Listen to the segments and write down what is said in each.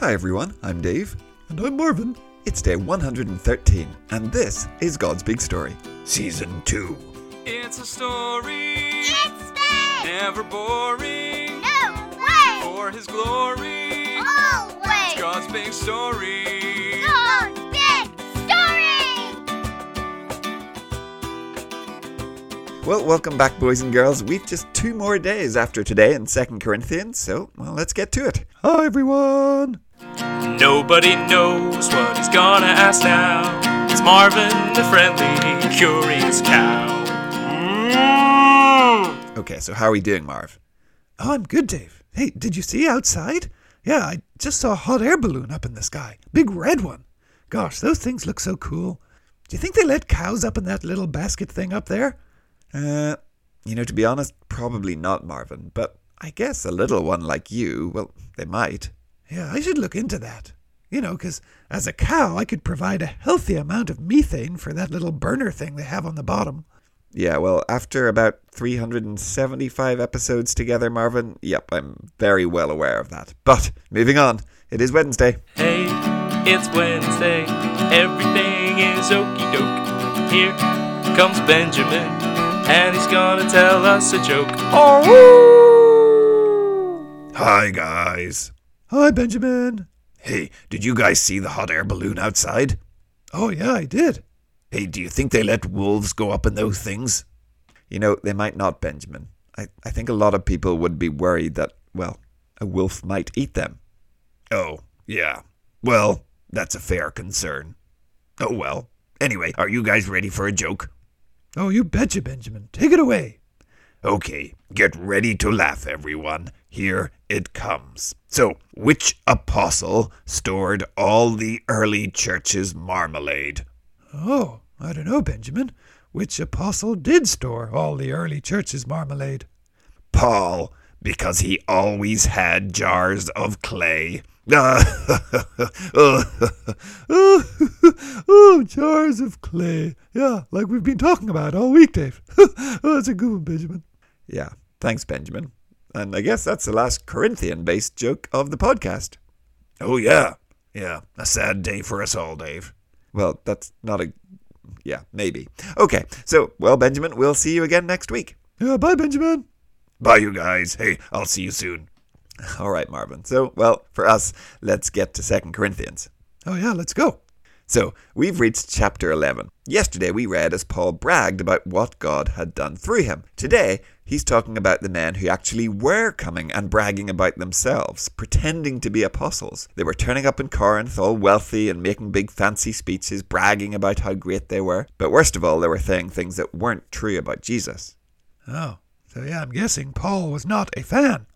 Hi everyone, I'm Dave. And I'm Marvin. It's day 113, and this is God's Big Story. Season 2. It's a story, It's big! never boring. No way! For His glory, Always! It's God's big story. God's big story! Well, welcome back, boys and girls. We've just two more days after today in 2 Corinthians, so, well, let's get to it. Hi, everyone. Nobody knows what he's gonna ask now. It's Marvin, the friendly, curious cow. Okay, so how are we doing, Marv? Oh, I'm good, Dave. Hey, did you see outside? Yeah, I just saw a hot air balloon up in the sky. Big red one. Gosh, those things look so cool. Do you think they let cows up in that little basket thing up there? Uh, you know, to be honest, probably not, Marvin, but I guess a little one like you, well, they might. Yeah, I should look into that. You know, because as a cow, I could provide a healthy amount of methane for that little burner thing they have on the bottom. Yeah, well, after about 375 episodes together, Marvin, yep, I'm very well aware of that. But, moving on, it is Wednesday. Hey, it's Wednesday. Everything is okie doke. Here comes Benjamin, and he's gonna tell us a joke. Oh! Hi, guys. Hi, Benjamin. Hey, did you guys see the hot air balloon outside? Oh, yeah, I did. Hey, do you think they let wolves go up in those things? You know, they might not, Benjamin. I, I think a lot of people would be worried that, well, a wolf might eat them. Oh, yeah. Well, that's a fair concern. Oh, well. Anyway, are you guys ready for a joke? Oh, you betcha, Benjamin. Take it away. Okay, get ready to laugh, everyone. Here it comes. So, which apostle stored all the early church's marmalade? Oh, I don't know, Benjamin. Which apostle did store all the early church's marmalade? Paul, because he always had jars of clay. oh, jars of clay. Yeah, like we've been talking about all week, Dave. oh, that's a good one, Benjamin. Yeah, thanks, Benjamin. And I guess that's the last Corinthian based joke of the podcast. Oh, yeah. Yeah, a sad day for us all, Dave. Well, that's not a. Yeah, maybe. Okay, so, well, Benjamin, we'll see you again next week. Yeah, bye, Benjamin. Bye, you guys. Hey, I'll see you soon. All right, Marvin. So, well, for us, let's get to Second Corinthians. Oh, yeah, let's go. So, we've reached chapter 11. Yesterday, we read as Paul bragged about what God had done through him. Today, he's talking about the men who actually were coming and bragging about themselves, pretending to be apostles. They were turning up in Corinth, all wealthy and making big fancy speeches, bragging about how great they were. But worst of all, they were saying things that weren't true about Jesus. Oh, so yeah, I'm guessing Paul was not a fan.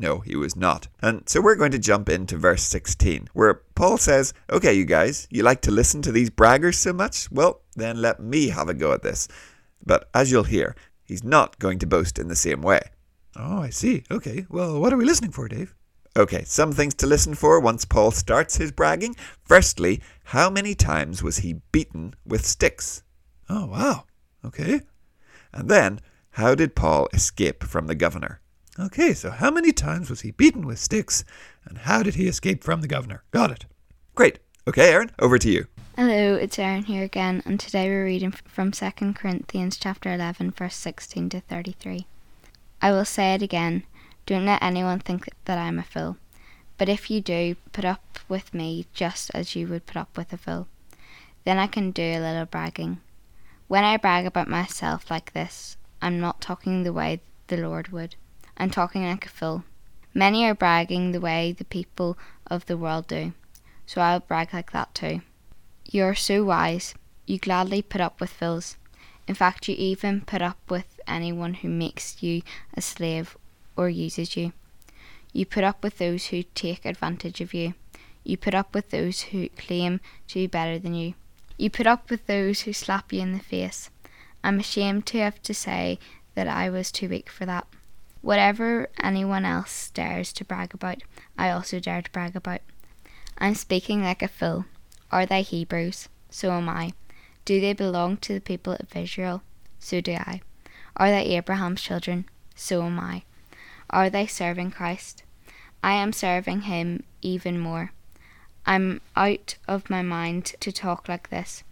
No, he was not. And so we're going to jump into verse 16, where Paul says, Okay, you guys, you like to listen to these braggers so much? Well, then let me have a go at this. But as you'll hear, he's not going to boast in the same way. Oh, I see. Okay, well, what are we listening for, Dave? Okay, some things to listen for once Paul starts his bragging. Firstly, how many times was he beaten with sticks? Oh, wow. Okay. And then, how did Paul escape from the governor? Okay, so how many times was he beaten with sticks, and how did he escape from the governor? Got it. Great. Okay, Aaron, over to you. Hello, it's Aaron here again, and today we're reading from 2 Corinthians chapter 11, verse 16 to 33. I will say it again, don't let anyone think that I'm a fool. But if you do, put up with me just as you would put up with a fool. Then I can do a little bragging. When I brag about myself like this, I'm not talking the way the Lord would. I'm talking like a fool. Many are bragging the way the people of the world do, so I'll brag like that too. You are so wise, you gladly put up with fools. In fact, you even put up with anyone who makes you a slave or uses you. You put up with those who take advantage of you. You put up with those who claim to be better than you. You put up with those who slap you in the face. I'm ashamed to have to say that I was too weak for that. Whatever anyone else dares to brag about, I also dare to brag about. I'm speaking like a fool. Are they Hebrews? So am I. Do they belong to the people of Israel? So do I. Are they Abraham's children? So am I. Are they serving Christ? I am serving him even more. I'm out of my mind to talk like this.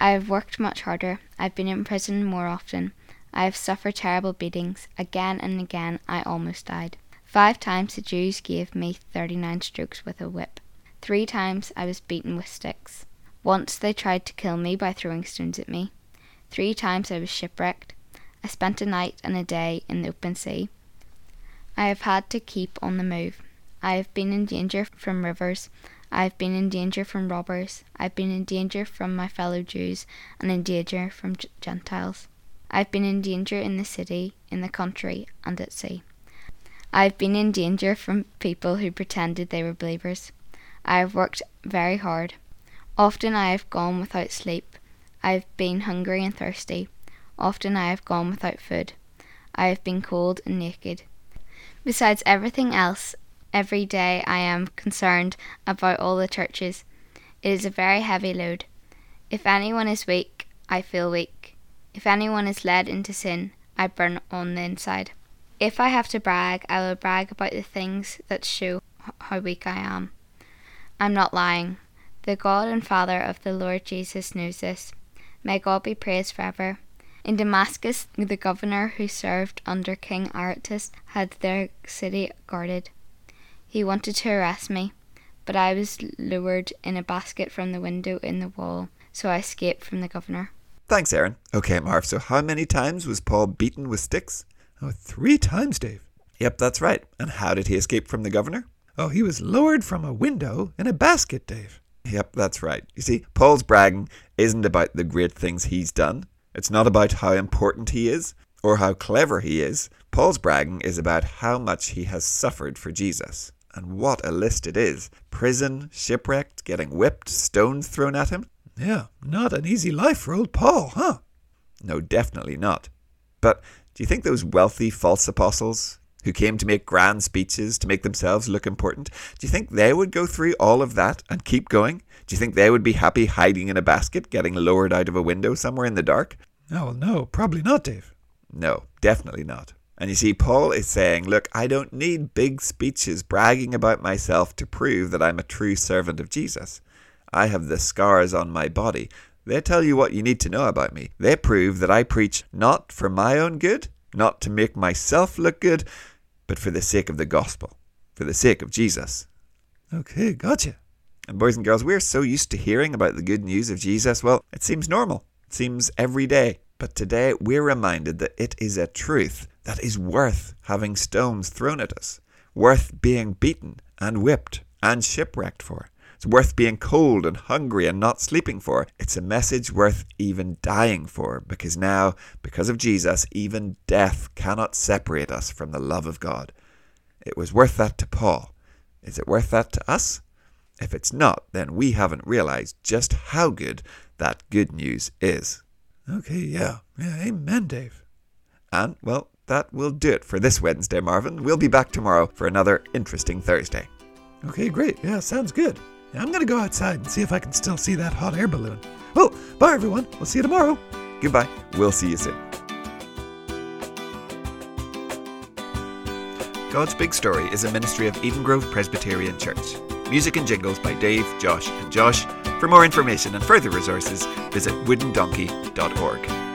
I have worked much harder. I've been in prison more often. I have suffered terrible beatings. Again and again I almost died. Five times the Jews gave me thirty nine strokes with a whip. Three times I was beaten with sticks. Once they tried to kill me by throwing stones at me. Three times I was shipwrecked. I spent a night and a day in the open sea. I have had to keep on the move. I have been in danger from rivers. I have been in danger from robbers. I have been in danger from my fellow Jews and in danger from Gentiles. I have been in danger in the city, in the country, and at sea. I have been in danger from people who pretended they were believers. I have worked very hard. Often I have gone without sleep. I have been hungry and thirsty. Often I have gone without food. I have been cold and naked. Besides everything else, every day I am concerned about all the churches. It is a very heavy load. If anyone is weak, I feel weak. If anyone is led into sin, I burn on the inside. If I have to brag, I will brag about the things that show how weak I am. I'm not lying. The God and Father of the Lord Jesus knows this. May God be praised forever. In Damascus, the governor who served under King Aretas had their city guarded. He wanted to arrest me, but I was lowered in a basket from the window in the wall, so I escaped from the governor. Thanks, Aaron. Okay, Marv, so how many times was Paul beaten with sticks? Oh, three times, Dave. Yep, that's right. And how did he escape from the governor? Oh, he was lowered from a window in a basket, Dave. Yep, that's right. You see, Paul's bragging isn't about the great things he's done. It's not about how important he is or how clever he is. Paul's bragging is about how much he has suffered for Jesus. And what a list it is prison, shipwrecked, getting whipped, stones thrown at him. Yeah, not an easy life for old Paul, huh? No, definitely not. But do you think those wealthy false apostles who came to make grand speeches to make themselves look important, do you think they would go through all of that and keep going? Do you think they would be happy hiding in a basket, getting lowered out of a window somewhere in the dark? Oh, no, probably not, Dave. No, definitely not. And you see, Paul is saying, Look, I don't need big speeches bragging about myself to prove that I'm a true servant of Jesus. I have the scars on my body. They tell you what you need to know about me. They prove that I preach not for my own good, not to make myself look good, but for the sake of the gospel, for the sake of Jesus. Okay, gotcha. And boys and girls, we're so used to hearing about the good news of Jesus, well, it seems normal. It seems every day. But today we're reminded that it is a truth that is worth having stones thrown at us, worth being beaten and whipped and shipwrecked for. It's worth being cold and hungry and not sleeping for. It's a message worth even dying for because now, because of Jesus, even death cannot separate us from the love of God. It was worth that to Paul. Is it worth that to us? If it's not, then we haven't realized just how good that good news is. Okay, yeah. Yeah, amen, Dave. And, well, that will do it for this Wednesday, Marvin. We'll be back tomorrow for another interesting Thursday. Okay, great. Yeah, sounds good. I'm going to go outside and see if I can still see that hot air balloon. Oh, bye, everyone. We'll see you tomorrow. Goodbye. We'll see you soon. God's Big Story is a ministry of Eden Grove Presbyterian Church. Music and jingles by Dave, Josh, and Josh. For more information and further resources, visit woodendonkey.org.